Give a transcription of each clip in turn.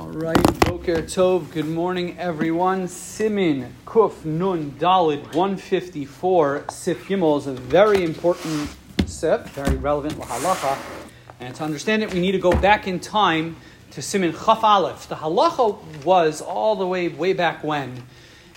All right, Boker Tov. Good morning, everyone. Simin Kuf Nun Dalid 154 Sif Gimel is a very important sif, very relevant lahalacha. And to understand it, we need to go back in time to Simin Chaf Aleph. The halacha was all the way way back when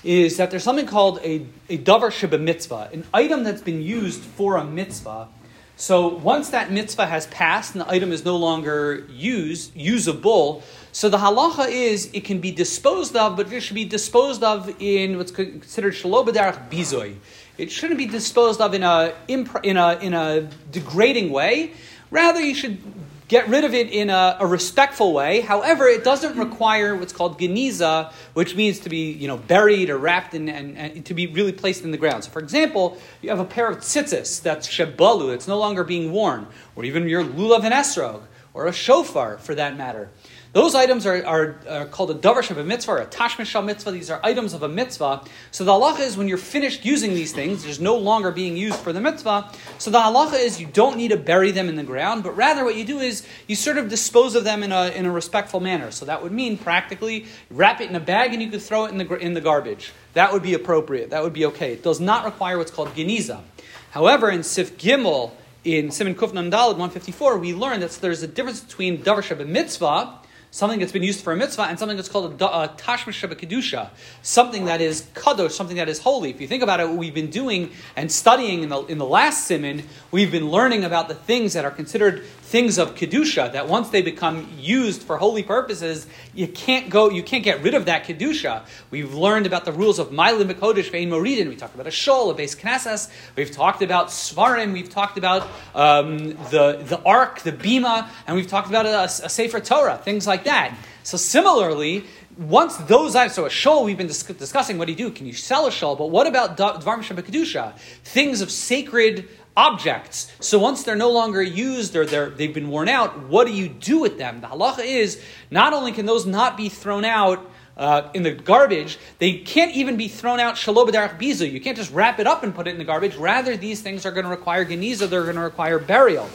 is that there's something called a, a davar sheba mitzvah, an item that's been used for a mitzvah. So once that mitzvah has passed and the item is no longer used, usable, so the halacha is it can be disposed of, but it should be disposed of in what's considered shalobadarach bizoy. It shouldn't be disposed of in a, in a, in a degrading way. Rather, you should get rid of it in a, a, respectful way. However, it doesn't require what's called geniza, which means to be you know buried or wrapped in, and, and, to be really placed in the ground. So, for example, you have a pair of tzitzis that's shebalu, it's no longer being worn, or even your lulav and esrog, or a shofar for that matter. Those items are, are, are called a davar of a mitzvah or a tashmish mitzvah. These are items of a mitzvah. So the halacha is when you're finished using these things, there's no longer being used for the mitzvah. So the halacha is you don't need to bury them in the ground, but rather what you do is you sort of dispose of them in a, in a respectful manner. So that would mean practically wrap it in a bag and you could throw it in the, in the garbage. That would be appropriate. That would be okay. It does not require what's called geniza. However, in Sif Gimel, in Simon Kufnan Dalad 154, we learned that there's a difference between davar sheba mitzvah something that's been used for a mitzvah, and something that's called a, a uh, tashmish kedusha, something that is kadosh, something that is holy. If you think about it, what we've been doing and studying in the, in the last simon, we've been learning about the things that are considered things of kedusha. That once they become used for holy purposes, you can't go, you can't get rid of that kedusha. We've learned about the rules of Mailim Bekodesh Vein Moridin. We talked about a shol, a beis knesses. We've talked about svarim. We've talked about um, the the ark, the bima, and we've talked about a, a sefer Torah, things like that. So similarly, once those items, so a shol we've been dis- discussing, what do you do? Can you sell a shol? But what about dvar kedusha? Things of sacred objects. So once they're no longer used or they're, they've been worn out, what do you do with them? The halacha is not only can those not be thrown out uh, in the garbage, they can't even be thrown out shalobadarach bizu. You can't just wrap it up and put it in the garbage. Rather, these things are going to require geniza, they're going to require burial.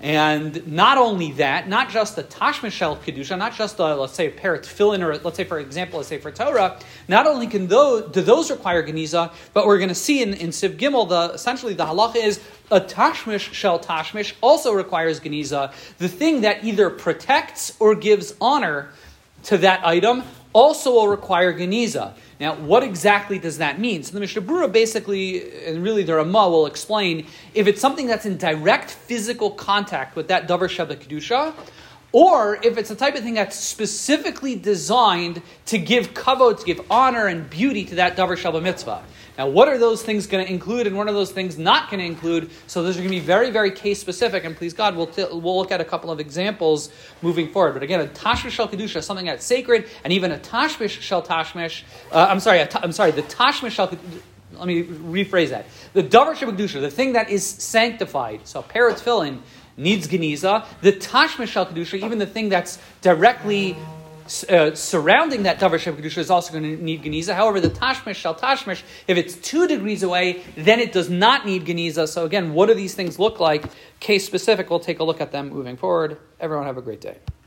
And not only that, not just the Tashmishel Kedusha, not just the, let's say, a pair of tefillin, or let's say, for example, let's say for Torah, not only can those, do those require Geniza, but we're going to see in, in Sif Gimel, the, essentially the halacha is a Tashmish Shel Tashmish also requires Geniza. The thing that either protects or gives honor to that item also will require Geniza. Now, what exactly does that mean? So the Mishnah basically, and really the Ramah will explain, if it's something that's in direct physical contact with that Davar Sheba Kedusha, or if it's a type of thing that's specifically designed to give kavod, to give honor and beauty to that Davar Sheba Mitzvah. Now, what are those things going to include and what are those things not going to include? So those are going to be very, very case specific. And please God, we'll, t- we'll look at a couple of examples moving forward. But again, a tashmish shel kedusha, something that's sacred, and even a tashmish shel tashmish. Uh, I'm sorry, i I'm sorry. The tashmish shel let me rephrase that. The davar kedusha, the thing that is sanctified. So parrot tefillin needs geniza. The tashmish shel kedusha, even the thing that's directly uh, surrounding that davar shem kedusha is also going to need geniza. However, the tashmish shall tashmish, if it's two degrees away, then it does not need geniza. So again, what do these things look like? Case specific. We'll take a look at them moving forward. Everyone have a great day.